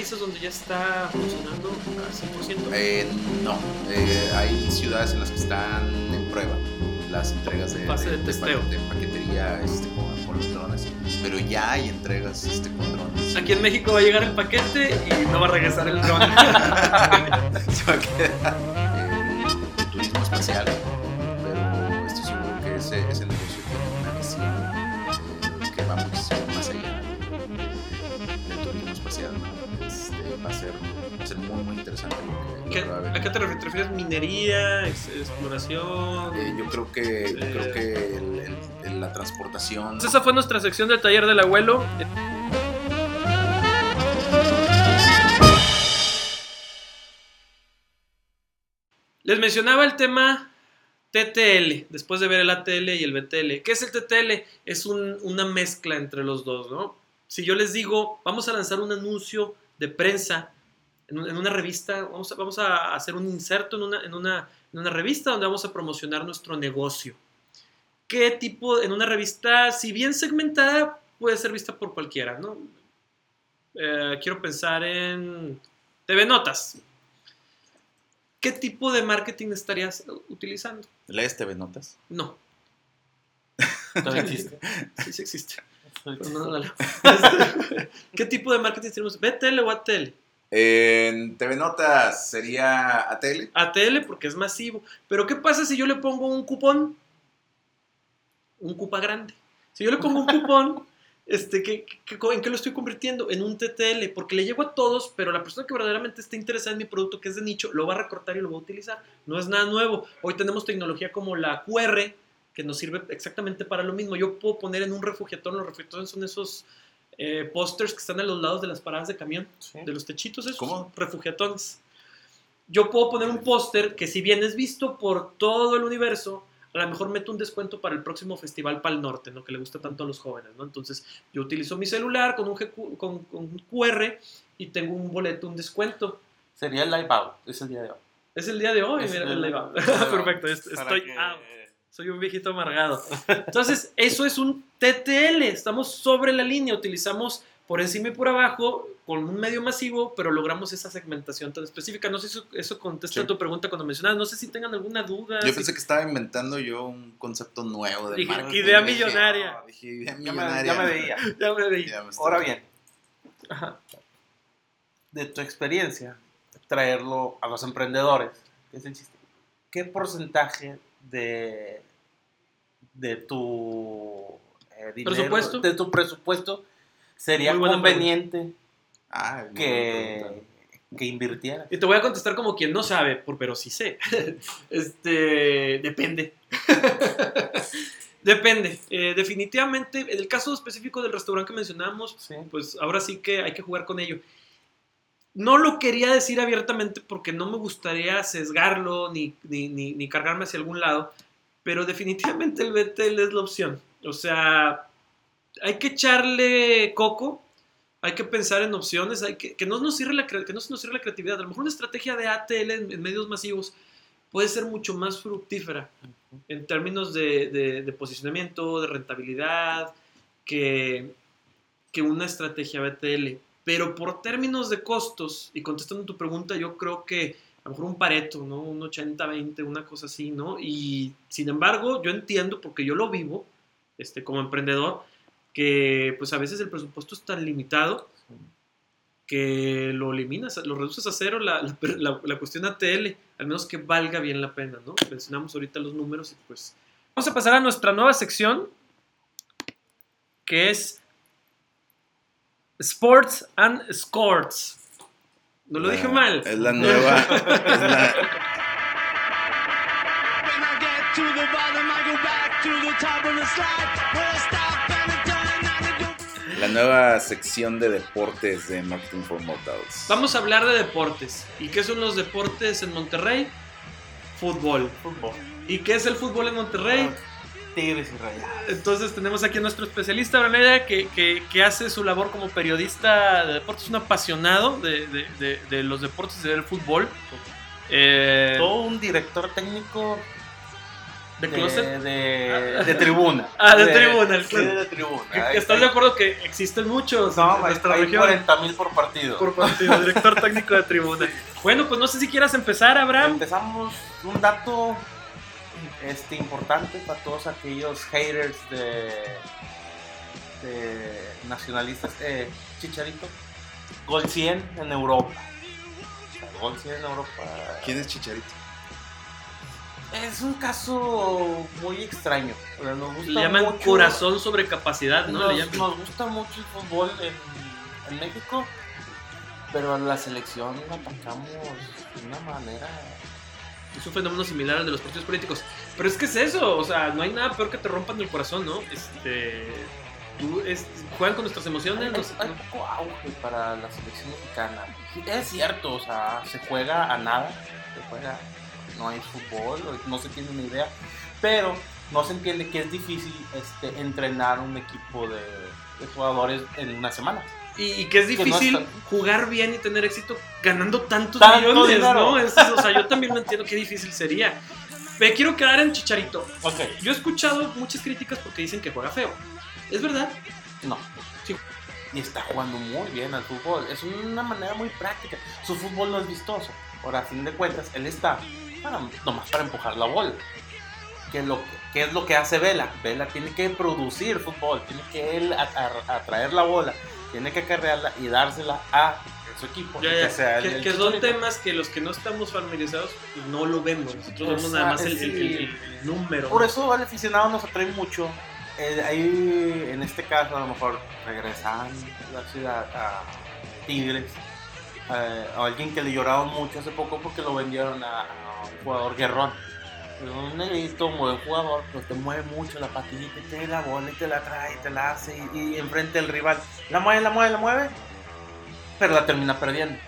Speaker 2: países donde ya está funcionando al 100%.
Speaker 3: Eh, no, eh, hay ciudades en las que están en prueba las entregas de,
Speaker 2: de
Speaker 3: pa-
Speaker 2: testeo.
Speaker 3: de paquetería este, con, con los drones, pero ya hay entregas este, con drones.
Speaker 2: Aquí en México va a llegar el paquete y no va a regresar el dron.
Speaker 3: Se va a quedar el turismo espacial, interesante lo que,
Speaker 2: ¿Qué-
Speaker 3: lo que va a
Speaker 2: ¿A
Speaker 3: venir.
Speaker 2: qué te refieres? ¿Te refieres minería, ex- exploración?
Speaker 3: Eh, yo creo que, yo
Speaker 2: Eh.
Speaker 3: creo que el- el- el- la transportación.
Speaker 2: Entonces, esa fue nuestra sección del taller del abuelo. Les mencionaba el tema TTL, después de ver el ATL y el BTL. ¿Qué es el TTL? Es un- una mezcla entre los dos, ¿no? Si yo les digo, vamos a lanzar un anuncio de prensa en, un- en una revista, vamos a, vamos a hacer un inserto en una, en, una, en una revista donde vamos a promocionar nuestro negocio. ¿Qué tipo, en una revista, si bien segmentada, puede ser vista por cualquiera, ¿no? Eh, quiero pensar en TV Notas. ¿qué tipo de marketing estarías utilizando?
Speaker 3: ¿Lees TV Notas?
Speaker 2: No,
Speaker 4: Todavía existe.
Speaker 2: sí, sí existe. pero no ¿Qué tipo de marketing tenemos? ¿BTL o ATL?
Speaker 3: En TV Notas sería ATL.
Speaker 2: ATL porque es masivo. Pero ¿qué pasa si yo le pongo un cupón? Un cupa grande. Si yo le pongo un cupón, este, ¿qué, qué- ¿en qué lo estoy convirtiendo? En un TTL, porque le llego a todos, pero la persona que verdaderamente esté interesada en mi producto, que es de nicho, lo va a recortar y lo va a utilizar. No es nada nuevo. Hoy tenemos tecnología como la QR, que nos sirve exactamente para lo mismo. Yo puedo poner en un refugiatón, los refugiatones son esos eh, pósters que están a los lados de las paradas de camión
Speaker 4: Sí.
Speaker 2: de los techitos esos,
Speaker 3: ¿Cómo?
Speaker 2: refugiatones. Yo puedo poner un póster que si bien es visto por todo el universo, a lo mejor meto un descuento para el próximo festival Pal Norte, ¿no? que le gusta tanto a los jóvenes. ¿no? Entonces yo utilizo mi celular con un, GQ con, con un QR y tengo un boleto, un descuento.
Speaker 4: Sería el live out, es el día de hoy.
Speaker 2: Es el día de hoy,
Speaker 4: Es
Speaker 2: mira,
Speaker 4: el- live out.
Speaker 2: Perfecto, estoy
Speaker 4: que-
Speaker 2: out. Soy un viejito amargado. Entonces, eso es un TTL. Estamos sobre la línea. Utilizamos por encima y por abajo con un medio masivo, pero logramos esa segmentación tan específica. No sé si eso, eso contesta
Speaker 3: Sí.
Speaker 2: a tu pregunta cuando mencionabas. No sé si tengan alguna duda.
Speaker 3: Yo
Speaker 2: si-
Speaker 3: pensé que estaba inventando yo un concepto nuevo de
Speaker 2: Dije,
Speaker 3: marketing.
Speaker 2: idea
Speaker 3: Dije,
Speaker 2: millonaria.
Speaker 3: dije, idea
Speaker 4: Ya me,
Speaker 3: millonaria.
Speaker 4: ya me veía.
Speaker 2: Ya me veí.
Speaker 3: Ya me estoy-
Speaker 4: Ahora bien,
Speaker 2: Ajá.
Speaker 4: de tu experiencia, traerlo a los emprendedores, que es el chiste. ¿Qué porcentaje de, de tu eh, dinero,
Speaker 2: ¿Presupuesto?
Speaker 4: de tu presupuesto sería conveniente
Speaker 3: Ah,
Speaker 4: que, que invirtieras?
Speaker 2: Y te voy a contestar como quien no sabe, por- pero sí sé. este, depende. depende. Eh, definitivamente, en el caso específico del restaurante que mencionamos,
Speaker 4: Sí.
Speaker 2: pues ahora sí que hay que jugar con ello. No lo quería decir abiertamente porque no me gustaría sesgarlo ni, ni, ni- ni cargarme hacia algún lado, pero definitivamente el BTL es la opción. O sea, hay que echarle coco, hay que pensar en opciones, hay que, que, no nos cierre la, que no se nos cierre la creatividad. A lo mejor una estrategia de ATL en, en medios masivos puede ser mucho más fructífera en términos de, de- de posicionamiento, de rentabilidad, que, que una estrategia BTL. Pero por términos de costos, y contestando tu pregunta, yo creo que a lo mejor un pareto, ¿no? Un 80-20, una cosa así, ¿no? Y sin embargo, yo entiendo, porque yo lo vivo, este, como emprendedor, que pues a veces el presupuesto es tan limitado que lo eliminas, lo reduces a cero la, la, la- la cuestión ATL, al menos que valga bien la pena, ¿no? Mencionamos ahorita los números y pues... Vamos a pasar a nuestra nueva sección, que es Sports and Scores. No lo
Speaker 3: La-
Speaker 2: dije mal.
Speaker 3: Es la nueva. es la, nueva sección de deportes de Marketing for Mortals.
Speaker 2: Vamos a hablar de deportes. ¿Y qué son los deportes en Monterrey? Fútbol.
Speaker 4: Fútbol.
Speaker 2: ¿Y qué es el fútbol en Monterrey?
Speaker 4: Tigres y rayados.
Speaker 2: Entonces tenemos aquí a nuestro especialista, Braneda, que, que, que hace su labor como periodista de deportes, un apasionado de, de- de- de los deportes y del fútbol. Eh,
Speaker 4: Todo un director técnico
Speaker 2: de
Speaker 4: de,
Speaker 2: closet.
Speaker 4: de, de tribuna.
Speaker 2: Ah, de tribuna,
Speaker 4: Sí,
Speaker 2: closet.
Speaker 4: de tribuna.
Speaker 2: ¿Estás
Speaker 4: está.
Speaker 2: de acuerdo que existen muchos
Speaker 4: No,
Speaker 2: en nuestra región?
Speaker 4: 40 mil por partido.
Speaker 2: Por partido, director técnico de tribuna. Bueno, pues no sé si quieras empezar, Abraham.
Speaker 4: Empezamos un dato este, importante para todos aquellos haters de, de nacionalistas. Eh, Chicharito, gol 100 en Europa. Gol 100 en Europa.
Speaker 3: ¿Quién es Chicharito?
Speaker 4: Es un caso muy extraño. O sea, nos gusta
Speaker 2: Le llaman
Speaker 4: mucho-
Speaker 2: corazón sobre capacidad, ¿no?
Speaker 4: Nos,
Speaker 2: Le llaman.
Speaker 4: nos gusta mucho el fútbol en, en México, pero a la selección la atacamos de una manera.
Speaker 2: Es un fenómeno similar al de los partidos políticos. Pero es que es eso, o sea, no hay nada peor que te rompan el corazón, ¿no? Este. Tú, es- juegan con nuestras
Speaker 4: Hay,
Speaker 2: emociones. nos-
Speaker 4: hay poco auge para la selección mexicana. Es cierto, o sea, se juega a nada, se juega, no hay fútbol, no se tiene una idea, pero no se entiende que es difícil este, entrenar un equipo de, de jugadores en una semana.
Speaker 2: Y, y que es
Speaker 4: Que no
Speaker 2: difícil
Speaker 4: es tan-
Speaker 2: jugar bien y tener éxito ganando tantos
Speaker 4: Tanto
Speaker 2: millones,
Speaker 4: dinero.
Speaker 2: ¿no? Es- o sea, yo también no entiendo qué difícil sería. Me quiero quedar en Chicharito.
Speaker 4: Ok,
Speaker 2: Yo he escuchado muchas críticas porque dicen que juega feo. ¿Es verdad?
Speaker 4: no.
Speaker 2: Sí.
Speaker 4: Y está jugando muy bien al fútbol. Es una manera muy práctica. Su fútbol no es vistoso. Ahora, a fin de cuentas, él está para, nomás para empujar la bola. ¿Qué es, lo, qué es lo que hace Vela? Vela tiene que producir fútbol, tiene que él atraer la bola, tiene que cargarla y dársela a su equipo.
Speaker 2: Ya, ya,
Speaker 4: que sea el-
Speaker 2: que,
Speaker 4: el
Speaker 2: que son temas que los que no estamos familiarizados pues, no lo vemos. Nosotros vemos nada más el, el-
Speaker 4: sí.
Speaker 2: el- el número.
Speaker 4: Por eso al aficionado nos atrae mucho. Eh, ahí, en este caso, a lo mejor regresan la ciudad a Tigres. eh, a alguien que le lloraron mucho hace poco porque lo vendieron a, a un jugador guerrón. Un negrito, un buen jugador, pues te mueve mucho la patita y te da la bola y te la trae, te la hace y, y enfrente del rival. La mueve, la mueve, la mueve, pero la termina perdiendo.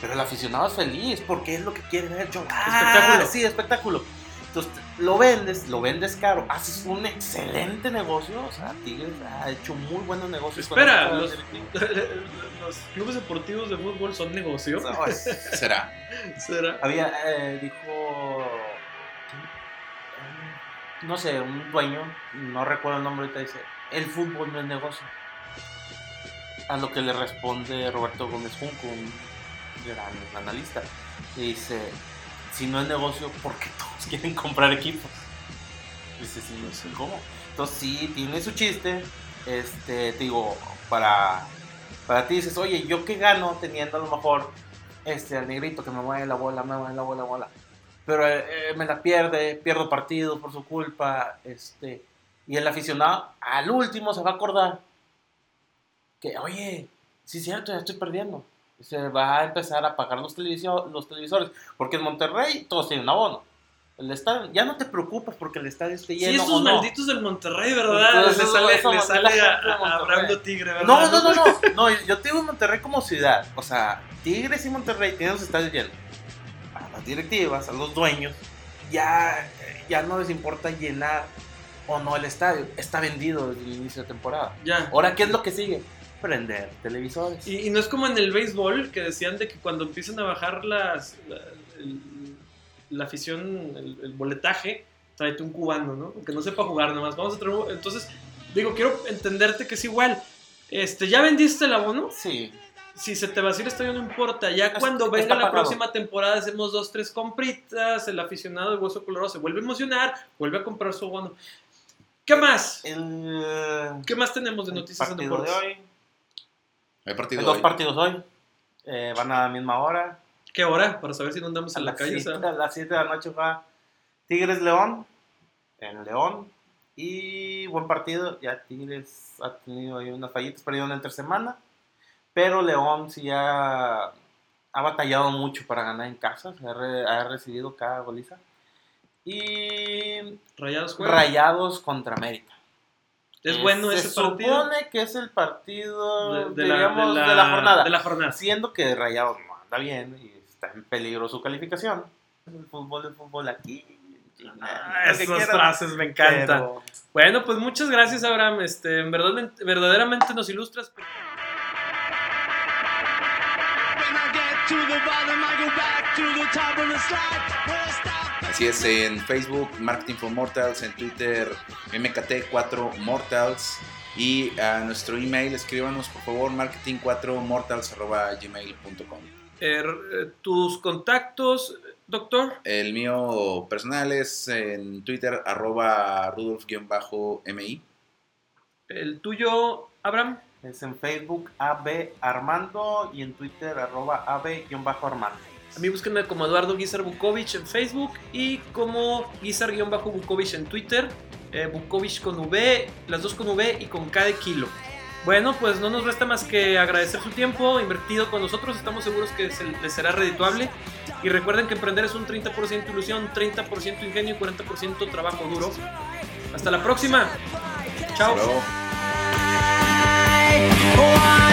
Speaker 4: Pero el aficionado es feliz porque es lo que quiere ver. Yo,
Speaker 2: Espectáculo.
Speaker 4: Sí, espectáculo. Entonces lo vendes, lo vendes caro, haces un excelente negocio. O sea, Tigres ha hecho muy buenos negocios. con
Speaker 2: Espera, los, los clubes deportivos de fútbol son negocio.
Speaker 4: No, es-
Speaker 3: Será.
Speaker 2: ¿Será?
Speaker 4: Había, eh, dijo. No sé, un dueño, no recuerdo el nombre ahorita, dice, el fútbol no es negocio. A lo que le responde Roberto Gómez Junco, un gran analista, y dice, si no es negocio, ¿por qué todos quieren comprar equipos? Dice, sí, no sé cómo. Entonces sí, tiene su chiste, este, te digo, para, para ti dices, oye, ¿yo qué gano teniendo a lo mejor este, al negrito que me mueve la bola, me mueve la bola, bola. Pero eh, eh, me la pierde, pierdo partidos por su culpa, este, y el aficionado al último se va a acordar que, oye, sí es cierto, ya estoy perdiendo. Se va a empezar a apagar los, televisio- los televisores, porque en Monterrey todos tienen abono. El estadio, ya no te preocupes porque el estadio esté
Speaker 2: Sí,
Speaker 4: lleno o no.
Speaker 2: malditos del Monterrey, ¿verdad?
Speaker 4: Entonces,
Speaker 2: le sale, le sale a, a- Tigre, ¿verdad?
Speaker 4: No, no, no, no, no, yo te digo Monterrey como ciudad. O sea, Tigres y Monterrey tienen los estadios llenos. Las directivas, a los dueños, ya, ya no les importa llenar o no el estadio. Está vendido desde el inicio de temporada.
Speaker 2: Ya.
Speaker 4: Ahora, ¿qué es lo que sigue? Prender televisores.
Speaker 2: Y, y no es como en el béisbol que decían de que cuando empiezan a bajar las, la, el- la afición, el, el boletaje, tráete un cubano, ¿no? Aunque no sepa jugar nomás. Vamos a traer Entonces, digo, quiero entenderte que es igual. Este, ¿Ya vendiste el abono?
Speaker 4: Sí.
Speaker 2: Si se te el estadio no importa. Ya
Speaker 4: Es-
Speaker 2: cuando venga la próxima temporada hacemos dos, tres compritas, el aficionado de Hueso Colorado se vuelve a emocionar, vuelve a comprar su abono. ¿Qué más?
Speaker 4: El,
Speaker 2: ¿Qué más tenemos de
Speaker 4: el
Speaker 2: noticias en
Speaker 4: partido de
Speaker 2: deportes?
Speaker 4: hoy.
Speaker 3: Hay partido
Speaker 4: Hay dos
Speaker 3: hoy.
Speaker 4: partidos hoy. Eh, van a la misma hora.
Speaker 2: ¿Qué hora? Para saber si no andamos
Speaker 4: A
Speaker 2: en la calle. o
Speaker 4: 7
Speaker 2: sea.
Speaker 4: a las 7 de la noche va Tigres León. En León. Y buen partido. Ya Tigres ha tenido ahí unas fallitas, perdido entre semana. Pero León sí ya ha batallado mucho para ganar en casa. Ha, re- ha recibido cada goliza. Y
Speaker 2: Rayados
Speaker 4: contra América.
Speaker 2: Es bueno
Speaker 4: Se
Speaker 2: ese partido.
Speaker 4: supone que es el partido,
Speaker 2: de, de la,
Speaker 4: digamos,
Speaker 2: de
Speaker 4: de
Speaker 2: la-
Speaker 4: la jornada.
Speaker 2: de la jornada.
Speaker 4: Siendo que Rayados no anda bien y está en peligro su calificación. El fútbol, el fútbol aquí.
Speaker 2: Ah, esas
Speaker 4: quieran,
Speaker 2: frases me encantan.
Speaker 4: pero-
Speaker 2: Bueno, pues muchas gracias, Abraham. Este, en verdad, verdaderamente nos ilustras.
Speaker 3: Así es, en Facebook, Marketing for Mortals, en Twitter, MKT4Mortals. Y a nuestro email, escríbanos por favor, marketing4mortals.gmail.com.
Speaker 2: Eh, r- tus contactos, doctor.
Speaker 3: El mío personal es en Twitter, arroba Rudolf-MI.
Speaker 2: El tuyo, Abraham.
Speaker 4: Es en Facebook AB Armando y en Twitter arroba AB-Armando.
Speaker 2: A mí búsquenme como Eduardo Guizar Bukovic en Facebook y como Guizar-Bukovic en Twitter. Eh, Bukovic con V, las dos con V y con K de kilo. Bueno, pues no nos resta más que agradecer su tiempo invertido con nosotros. Estamos seguros que se les será redituable. Y recuerden que emprender es un 30% ilusión, 30% ingenio y 40% trabajo duro. Hasta la próxima. Chao.
Speaker 3: Hasta